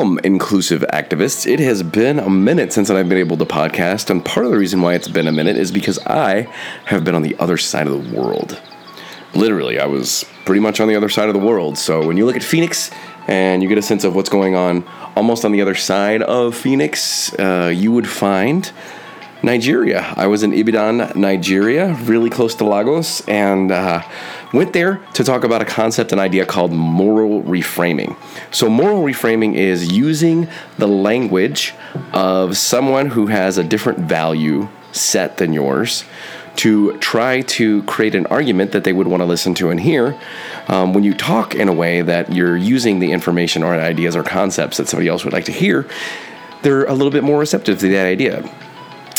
Welcome, inclusive activists. It has been a minute since I've been able to podcast, and part of the reason why it's been a minute is because I have been on the other side of the world. Literally, I was pretty much on the other side of the world. So when you look at Phoenix and you get a sense of what's going on almost on the other side of Phoenix, uh, you would find Nigeria. I was in Ibadan, Nigeria, really close to Lagos, and uh, went there to talk about a concept and idea called moral reframing. So, moral reframing is using the language of someone who has a different value set than yours to try to create an argument that they would want to listen to and hear um, when you talk in a way that you're using the information or ideas or concepts that somebody else would like to hear they're a little bit more receptive to that idea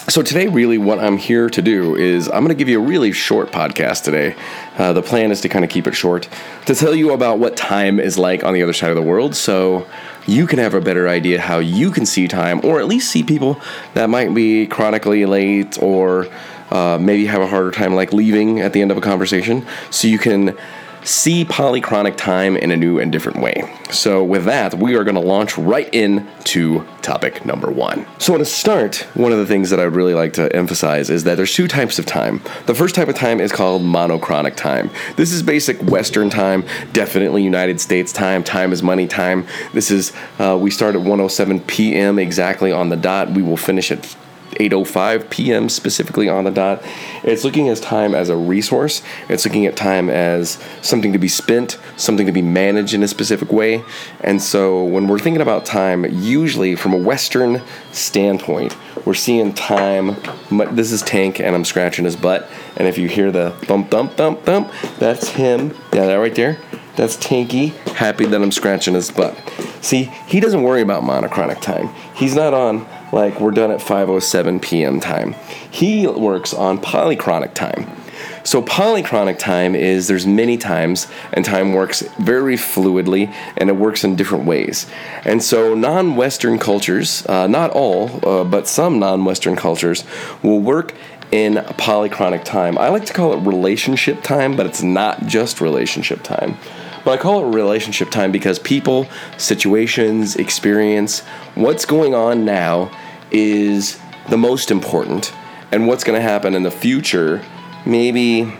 so today, really, what I'm here to do is I'm going to give you a really short podcast today. Uh, the plan is to kind of keep it short to tell you about what time is like on the other side of the world, so you can have a better idea how you can see time, or at least see people that might be chronically late, or uh, maybe have a harder time like leaving at the end of a conversation, so you can see polychronic time in a new and different way. So, with that, we are going to launch right into topic number one. So, to start, one of the things that I would really like to emphasize is that there's two types of time. The first type of time is called monochronic time. This is basic Western time, definitely United States time. Time is money time. This is, uh, we start at 107 p.m. exactly on the dot. We will finish at 8:05 p.m. specifically on the dot. It's looking at time as a resource. It's looking at time as something to be spent, something to be managed in a specific way. And so when we're thinking about time, usually from a Western standpoint, we're seeing time. This is Tank, and I'm scratching his butt. And if you hear the thump, thump, thump, thump, that's him. Yeah, that right there. That's Tanky, happy that I'm scratching his butt. See, he doesn't worry about monochronic time. He's not on like we're done at 5:07 p.m. time. He works on polychronic time. So polychronic time is there's many times and time works very fluidly and it works in different ways. And so non-Western cultures, uh, not all, uh, but some non-Western cultures will work in polychronic time. I like to call it relationship time, but it's not just relationship time. But I call it relationship time because people, situations, experience, what's going on now is the most important. And what's going to happen in the future, maybe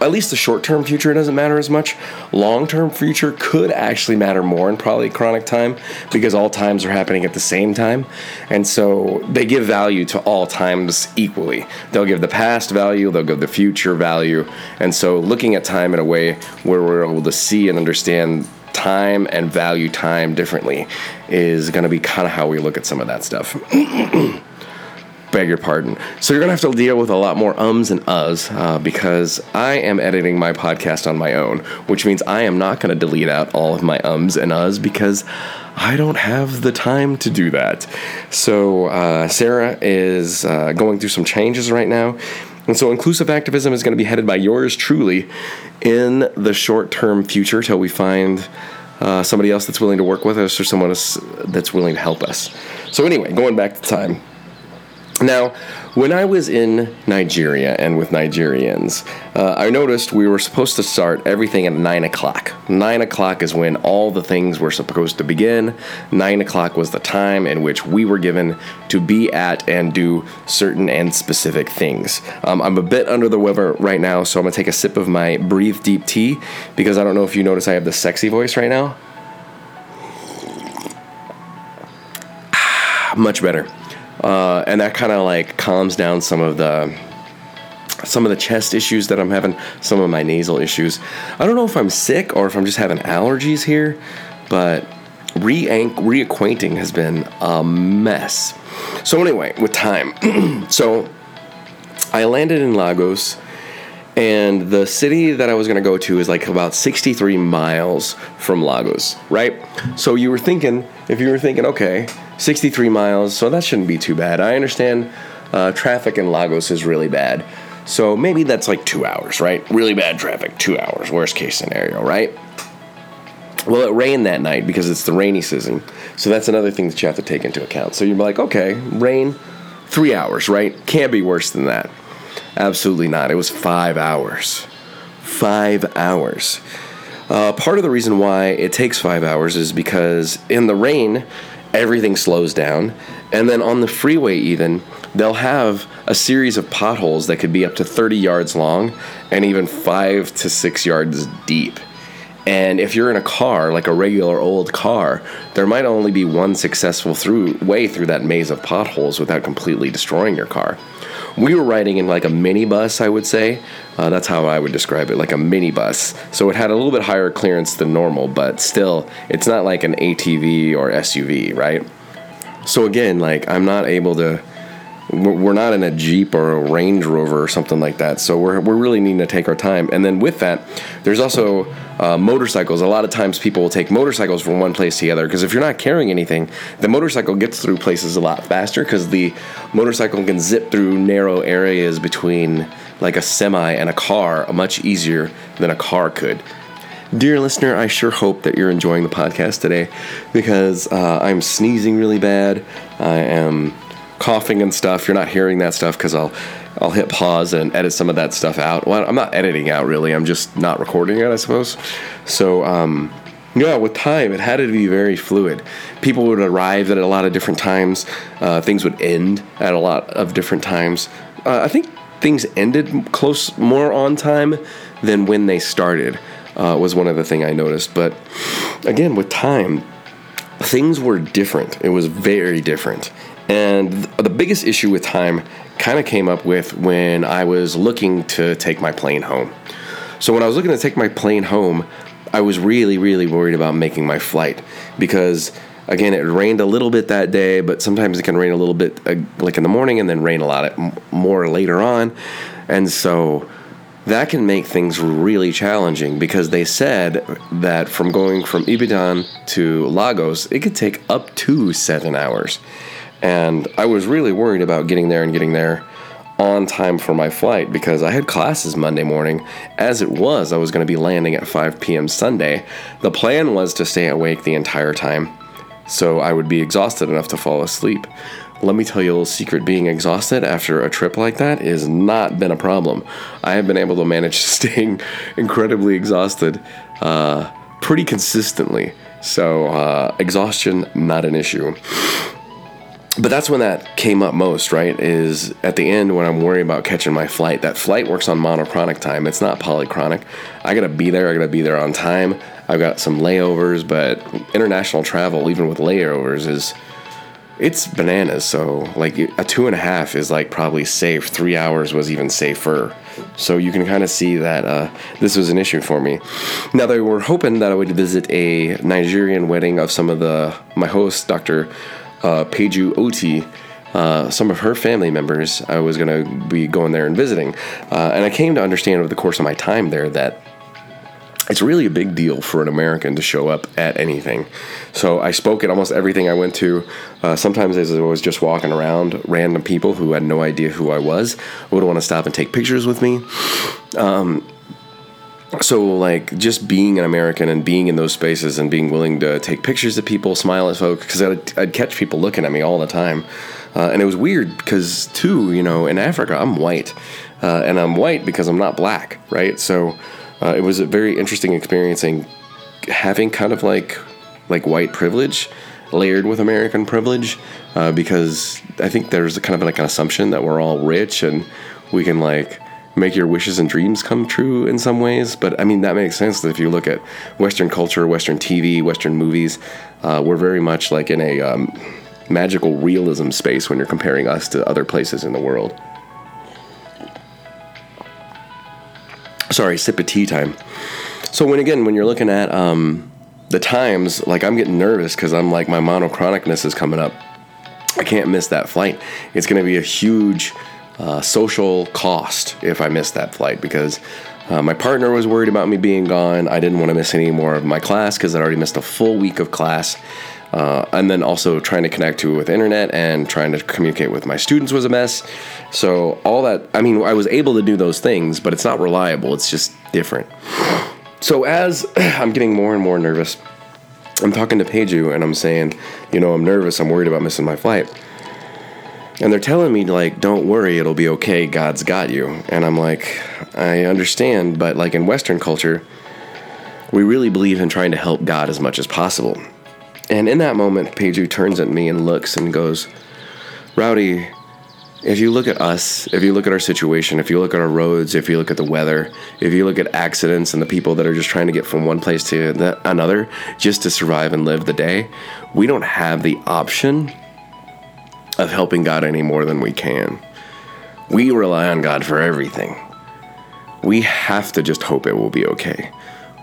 at least the short term future doesn't matter as much. Long term future could actually matter more in polychronic time because all times are happening at the same time. And so they give value to all times equally. They'll give the past value, they'll give the future value. And so looking at time in a way where we're able to see and understand time and value time differently is going to be kind of how we look at some of that stuff. beg your pardon. So you're gonna have to deal with a lot more ums and uhs uh, because I am editing my podcast on my own, which means I am not gonna delete out all of my ums and uhs because I don't have the time to do that. So uh, Sarah is uh, going through some changes right now. And so inclusive activism is going to be headed by yours truly in the short term future till we find uh, somebody else that's willing to work with us or someone that's willing to help us. So, anyway, going back to time. Now, when I was in Nigeria and with Nigerians, uh, I noticed we were supposed to start everything at 9 o'clock. 9 o'clock is when all the things were supposed to begin. 9 o'clock was the time in which we were given to be at and do certain and specific things. Um, I'm a bit under the weather right now, so I'm to take a sip of my Breathe Deep tea because I don't know if you notice I have the sexy voice right now. Much better uh, and that kind of like calms down some of the some of the chest issues that I'm having, some of my nasal issues. I don't know if I'm sick or if I'm just having allergies here, but re reacquainting has been a mess. So anyway, with time, so I landed in Lagos. And the city that I was to go to is like about 63 miles from Lagos, right? So you were thinking, if you were thinking, okay, 63 miles, so that shouldn't be too bad. I understand uh, traffic in Lagos is really bad. So maybe that's like two hours, right? Really bad traffic, two hours, worst case scenario, right? Well, it rained that night because it's the rainy season. So that's another thing that you have to take into account. So you're like, okay, rain, three hours, right? Can't be worse than that. Absolutely not. It was five hours. five hours. Uh, part of the reason why it takes five hours is because in the rain, everything slows down. And then on the freeway, even, they'll have a series of potholes that could be up to 30 yards long and even five to six yards deep. And if you're in a car, like a regular old car, there might only be one successful through way through that maze of potholes without completely destroying your car. We were riding in like a minibus, I would say. Uh, that's how I would describe it, like a minibus. So it had a little bit higher clearance than normal, but still, it's not like an ATV or SUV, right? So again, like I'm not able to we're not in a Jeep or a Range Rover or something like that. So we're, we're really needing to take our time. And then with that, there's also uh, motorcycles. A lot of times people will take motorcycles from one place to the other because if you're not carrying anything, the motorcycle gets through places a lot faster because the motorcycle can zip through narrow areas between like a semi and a car much easier than a car could. Dear listener, I sure hope that you're enjoying the podcast today because uh, I'm sneezing really bad. I am coughing and stuff. You're not hearing that stuff because I'll I'll hit pause and edit some of that stuff out. Well, I'm not editing out really. I'm just not recording it, I suppose. So um, yeah, with time, it had to be very fluid. People would arrive at a lot of different times. Uh, things would end at a lot of different times. Uh, I think things ended close more on time than when they started. Uh, was one of the thing I noticed. But again, with time, things were different. It was very different. And the biggest issue with time kind of came up with when I was looking to take my plane home. So when I was looking to take my plane home, I was really, really worried about making my flight because again, it rained a little bit that day, but sometimes it can rain a little bit uh, like in the morning and then rain a lot more later on. And so that can make things really challenging because they said that from going from Ibadan to Lagos, it could take up to seven hours. And I was really worried about getting there and getting there on time for my flight because I had classes Monday morning. As it was, I was going to be landing at 5 p.m. Sunday. The plan was to stay awake the entire time so I would be exhausted enough to fall asleep. Let me tell you a little secret being exhausted after a trip like that has not been a problem. I have been able to manage staying incredibly exhausted uh, pretty consistently. So, uh, exhaustion, not an issue but that's when that came up most, right? Is at the end when I'm worried about catching my flight. That flight works on monochronic time. It's not polychronic. I gotta be there. I gotta be there on time. I've got some layovers, but international travel, even with layovers, is it's bananas. So like a two and a half is like probably safe. Three hours was even safer. So you can kind of see that uh, this was an issue for me. Now they were hoping that I would visit a Nigerian wedding of some of the my host, Dr uh, Peju Oti, uh, some of her family members, I was going to be going there and visiting. Uh, and I came to understand over the course of my time there that it's really a big deal for an American to show up at anything. So I spoke at almost everything I went to. Uh, sometimes as I was just walking around, random people who had no idea who I was would want to stop and take pictures with me. Um, so like just being an American and being in those spaces and being willing to take pictures of people, smile at folks, because I'd, I'd, catch people looking at me all the time, uh, and it was weird because too, you know, in Africa I'm white, uh, and I'm white because I'm not black, right? So uh, it was a very interesting experiencing having kind of like like white privilege layered with American privilege, uh, because I think there's kind of like an assumption that we're all rich and we can like make your wishes and dreams come true in some ways. But I mean, that makes sense that if you look at Western culture, Western TV, Western movies. Uh, we're very much like in a um, magical realism space when you're comparing us to other places in the world. Sorry, sip of tea time. So when again, when you're looking at um, the times, like I'm getting nervous because I'm like my monochronicness is coming up. I can't miss that flight. It's going to be a huge uh, social cost if I missed that flight because uh, my partner was worried about me being gone. I didn't want to miss any more of my class because I'd already missed a full week of class. Uh, and then also trying to connect to with internet and trying to communicate with my students was a mess. So all that, I mean, I was able to do those things, but it's not reliable. It's just different. So as I'm getting more and more nervous, I'm talking to Peju and I'm saying, you know, I'm nervous. I'm worried about missing my flight. And they're telling me like don't worry it'll be okay. God's got you. And i'm like i understand but like in western culture we really believe in trying to help god as much as possible. And in that moment Peju turns at me and looks and goes rowdy if you look at us if you look at our situation if you look at our roads if you look at the weather if you look at accidents and the people that are just trying to get from one place to another just to survive and live the day we don't have the option of helping God any more than we can. We rely on God for everything. We have to just hope it will be okay.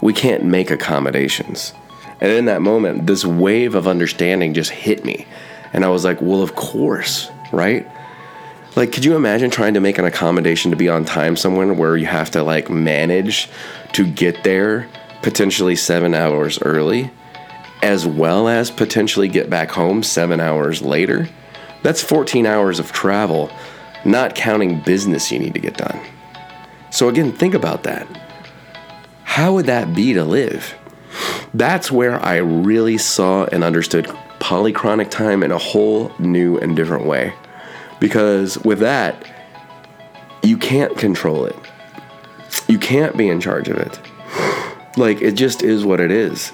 We can't make accommodations. And in that moment, this wave of understanding just hit me. And I was like, well, of course, right? Like, could you imagine trying to make an accommodation to be on time somewhere where you have to like manage to get there potentially seven hours early, as well as potentially get back home seven hours later? That's 14 hours of travel, not counting business you need to get done. So, again, think about that. How would that be to live? That's where I really saw and understood polychronic time in a whole new and different way. Because with that, you can't control it. You can't be in charge of it. Like, it just is what it is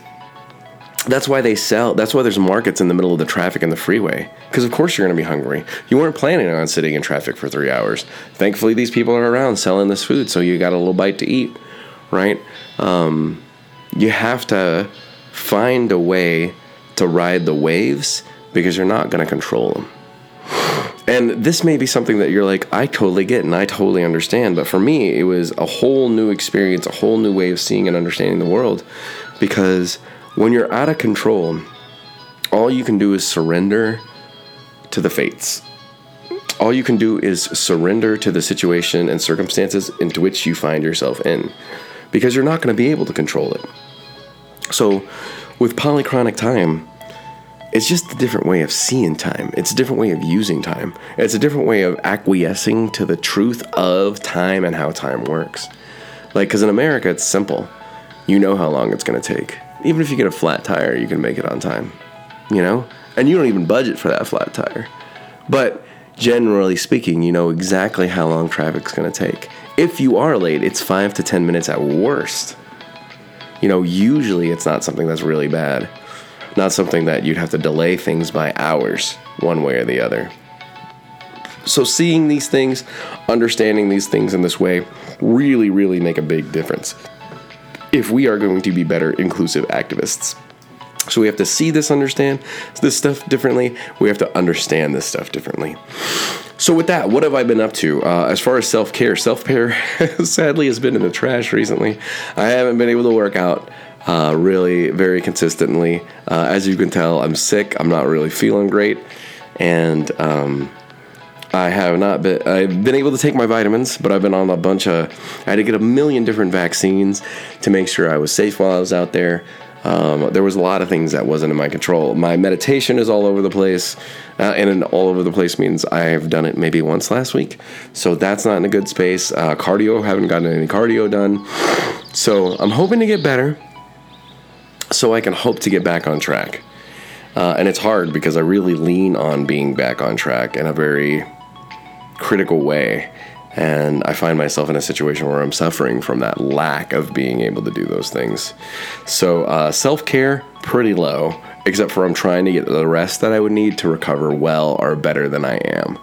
that's why they sell that's why there's markets in the middle of the traffic in the freeway. Because of course you're going to be hungry. You weren't planning on sitting in traffic for three hours. Thankfully these people are around selling this food so you got a little bite to eat right? Um, you have to find a way to ride the waves because you're not going to control them and this may be something that you're like i totally get and i totally understand but for me it was a whole new experience a whole new way of seeing and understanding the world because when you're out of control, all you can do is surrender to the fates. All you can do is surrender to the situation and circumstances into which you find yourself in because you're not going to be able to control it. So, with polychronic time, it's just a different way of seeing time. It's a different way of using time. It's a different way of acquiescing to the truth of time and how time works. Like, because in America, it's simple. You know how long it's going to take even if you get a flat tire, you can make it on time, you know? And you don't even budget for that flat tire. But generally speaking, you know exactly how long traffic's to take. If you are late, it's 5 to 10 minutes at worst. You know, usually it's not something that's really bad. Not something that you'd have to delay things by hours, one way or the other. So, seeing these things, understanding these things in this way, really, really make a big difference if we are going to be better inclusive activists. So we have to see this, understand this stuff differently. We have to understand this stuff differently. So with that, what have I been up to uh, as far as self care? Self care, sadly, has been in the trash recently. I haven't been able to work out. Uh, really, very consistently. Uh, as you can tell, I'm sick. I'm not really feeling great, and um, I have not been. I've been able to take my vitamins, but I've been on a bunch of. I had to get a million different vaccines to make sure I was safe while I was out there. Um, there was a lot of things that wasn't in my control. My meditation is all over the place, uh, and all over the place means I've done it maybe once last week, so that's not in a good space. Uh, cardio, haven't gotten any cardio done, so I'm hoping to get better, so I can hope to get back on track. Uh, and it's hard because I really lean on being back on track in a very critical way. And I find myself in a situation where I'm suffering from that lack of being able to do those things. So, uh, self care, pretty low, except for I'm trying to get the rest that I would need to recover well or better than I am.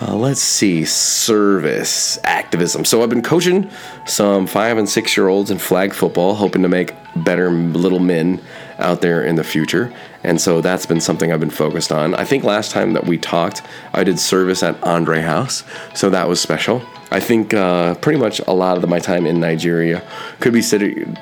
Uh, let's see, service, activism. So I've been coaching some five and six year olds in flag football, hoping to make better little men out there in the future. And so that's been something I've been focused on. I think last time that we talked, I did service at Andre House, so that was special. I think uh, pretty much a lot of my time in Nigeria could be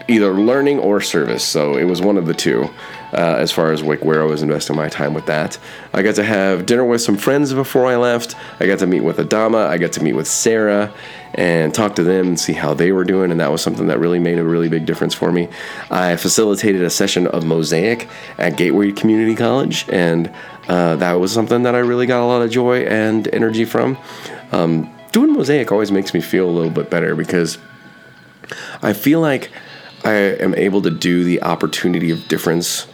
either learning or service. So it was one of the two uh, as far as like where I was investing my time with that. I got to have dinner with some friends before I left. I got to meet with Adama. I got to meet with Sarah and talk to them and see how they were doing. And that was something that really made a really big difference for me. I facilitated a session of Mosaic at Gateway Community College, and uh, that was something that I really got a lot of joy and energy from. Um, doing Mosaic always makes me feel a little bit better because I feel like I am able to do the opportunity of difference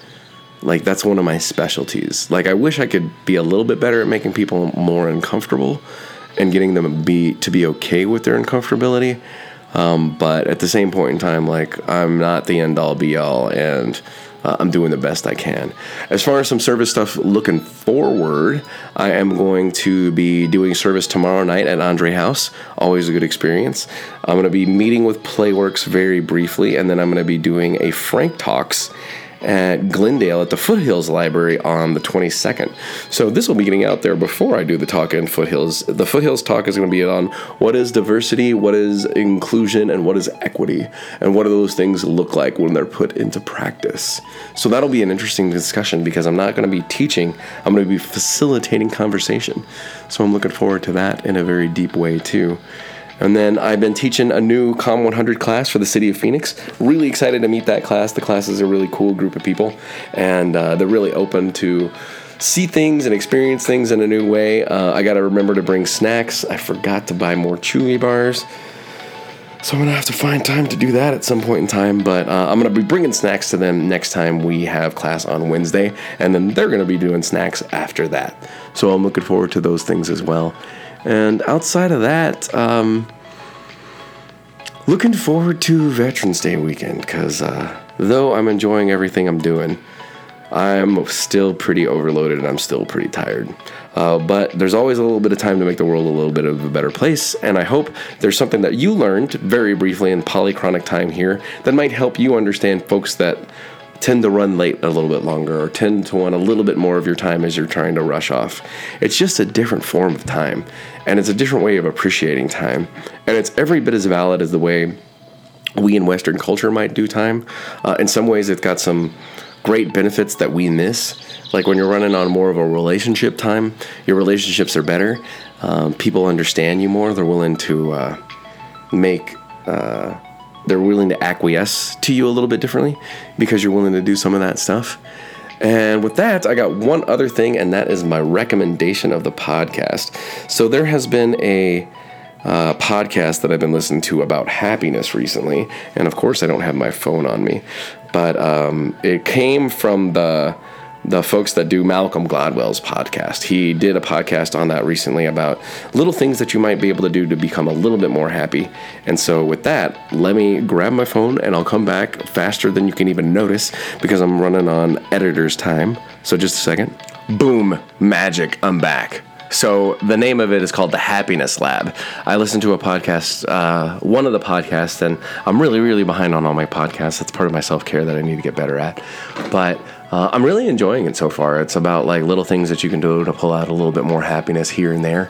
Like that's one of my specialties. Like I wish I could be a little bit better at making people more uncomfortable and getting them be to be okay with their uncomfortability. Um, but at the same point in time, like I'm not the end all be all, and uh, I'm doing the best I can. As far as some service stuff looking forward, I am going to be doing service tomorrow night at Andre House. Always a good experience. I'm going to be meeting with Playworks very briefly, and then I'm going to be doing a Frank Talks at Glendale at the Foothills Library on the 22nd. So this will be getting out there before I do the talk in Foothills. The Foothills talk is going to be on what is diversity, what is inclusion, and what is equity, and what do those things look like when they're put into practice. So that'll be an interesting discussion because I'm not going to be teaching, I'm going to be facilitating conversation. So I'm looking forward to that in a very deep way too. And then I've been teaching a new Com 100 class for the city of Phoenix. Really excited to meet that class. The class is a really cool group of people, and uh, they're really open to see things and experience things in a new way. Uh, I got to remember to bring snacks. I forgot to buy more Chewy bars. So I'm gonna have to find time to do that at some point in time, but uh, I'm gonna be bringing snacks to them next time we have class on Wednesday, and then they're gonna be doing snacks after that. So I'm looking forward to those things as well. And outside of that, um, looking forward to Veterans Day weekend because uh, though I'm enjoying everything I'm doing, I'm still pretty overloaded and I'm still pretty tired. Uh, but there's always a little bit of time to make the world a little bit of a better place. And I hope there's something that you learned very briefly in polychronic time here that might help you understand folks that tend to run late a little bit longer or tend to want a little bit more of your time as you're trying to rush off. It's just a different form of time, and it's a different way of appreciating time. And it's every bit as valid as the way we in Western culture might do time. Uh, in some ways, it's got some great benefits that we miss. Like when you're running on more of a relationship time, your relationships are better. Um, people understand you more. They're willing to uh, make. Uh, they're willing to acquiesce to you a little bit differently because you're willing to do some of that stuff. And with that, I got one other thing, and that is my recommendation of the podcast. So there has been a uh, podcast that I've been listening to about happiness recently, and of course, I don't have my phone on me, but um, it came from the the folks that do Malcolm Gladwell's podcast. He did a podcast on that recently about little things that you might be able to do to become a little bit more happy. And so, with that, let me grab my phone and I'll come back faster than you can even notice because I'm running on editor's time. So, just a second. Boom, magic, I'm back. So the name of it is called the Happiness Lab. I listened to a podcast, uh, one of the podcasts, and I'm really, really behind on all my podcasts. That's part of my self care that I need to get better at. But uh, I'm really enjoying it so far. It's about like little things that you can do to pull out a little bit more happiness here and there,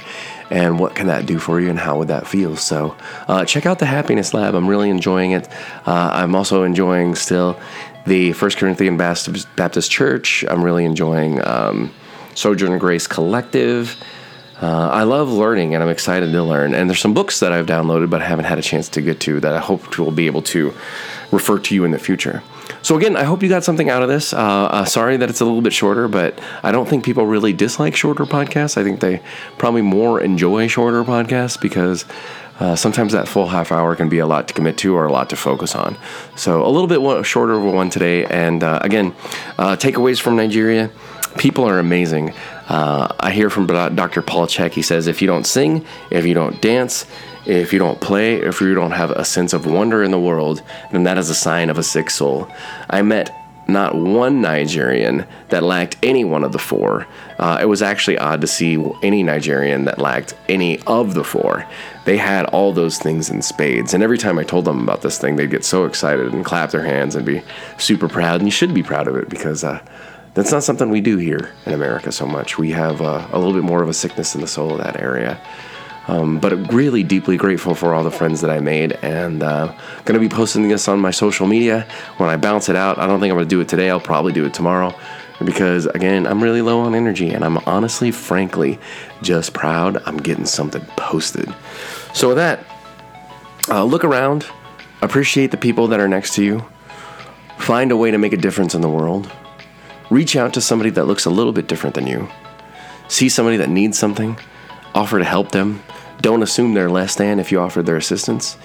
and what can that do for you, and how would that feel? So uh, check out the Happiness Lab. I'm really enjoying it. Uh, I'm also enjoying still the First Corinthian Baptist Church. I'm really enjoying. Um, Sojourn Grace Collective. Uh, I love learning and I'm excited to learn. And there's some books that I've downloaded but I haven't had a chance to get to that I hope will be able to refer to you in the future. So, again, I hope you got something out of this. Uh, uh, sorry that it's a little bit shorter, but I don't think people really dislike shorter podcasts. I think they probably more enjoy shorter podcasts because uh, sometimes that full half hour can be a lot to commit to or a lot to focus on. So, a little bit shorter of a one today. And uh, again, uh, takeaways from Nigeria people are amazing. Uh, I hear from Dr. Paul Chek. He says, if you don't sing, if you don't dance, if you don't play, if you don't have a sense of wonder in the world, then that is a sign of a sick soul. I met not one Nigerian that lacked any one of the four. Uh, it was actually odd to see any Nigerian that lacked any of the four. They had all those things in spades. And every time I told them about this thing, they'd get so excited and clap their hands and be super proud. And you should be proud of it because uh, that's not something we do here in America so much. We have uh, a little bit more of a sickness in the soul of that area. Um, but really deeply grateful for all the friends that I made, and uh, gonna be posting this on my social media when I bounce it out. I don't think I'm gonna do it today. I'll probably do it tomorrow because again, I'm really low on energy, and I'm honestly, frankly, just proud I'm getting something posted. So with that, uh, look around, appreciate the people that are next to you, find a way to make a difference in the world. Reach out to somebody that looks a little bit different than you. See somebody that needs something, offer to help them. Don't assume they're less than if you offer their assistance.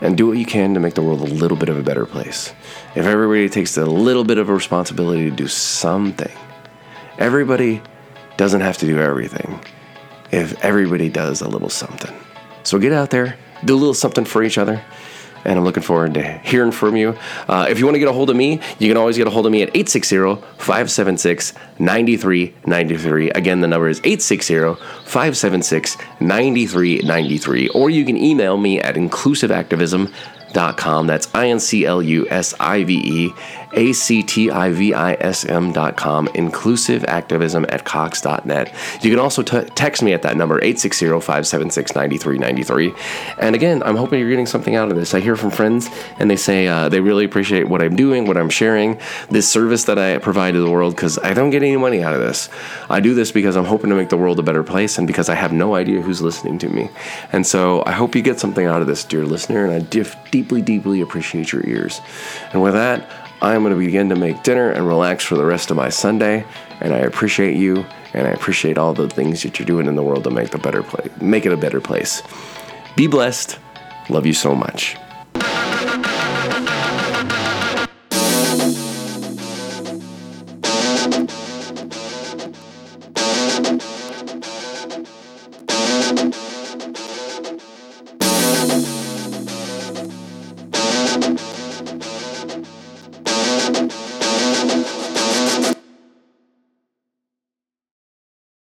and do what you can to make the world a little bit of a better place. If everybody takes a little bit of a responsibility to do something, everybody doesn't have to do everything. If everybody does a little something. So get out there, do a little something for each other and I'm looking forward to hearing from you. Uh, if you want to get a hold of me, you can always get a hold of me at 860 576 9393. Again, the number is 860 576 9393. Or you can email me at inclusiveactivism.com. That's I N C L U S I V E a C T I V I S M dot com, inclusiveactivism at Cox.net. You can also t- text me at that number, 860 576 9393. And again, I'm hoping you're getting something out of this. I hear from friends and they say uh, they really appreciate what I'm doing, what I'm sharing, this service that I provide to the world because I don't get any money out of this. I do this because I'm hoping to make the world a better place and because I have no idea who's listening to me. And so I hope you get something out of this, dear listener, and I dif- deeply, deeply appreciate your ears. And with that, I'm going to begin to make dinner and relax for the rest of my Sunday. And I appreciate you, and I appreciate all the things that you're doing in the world to make the better place, make it a better place. Be blessed. Love you so much.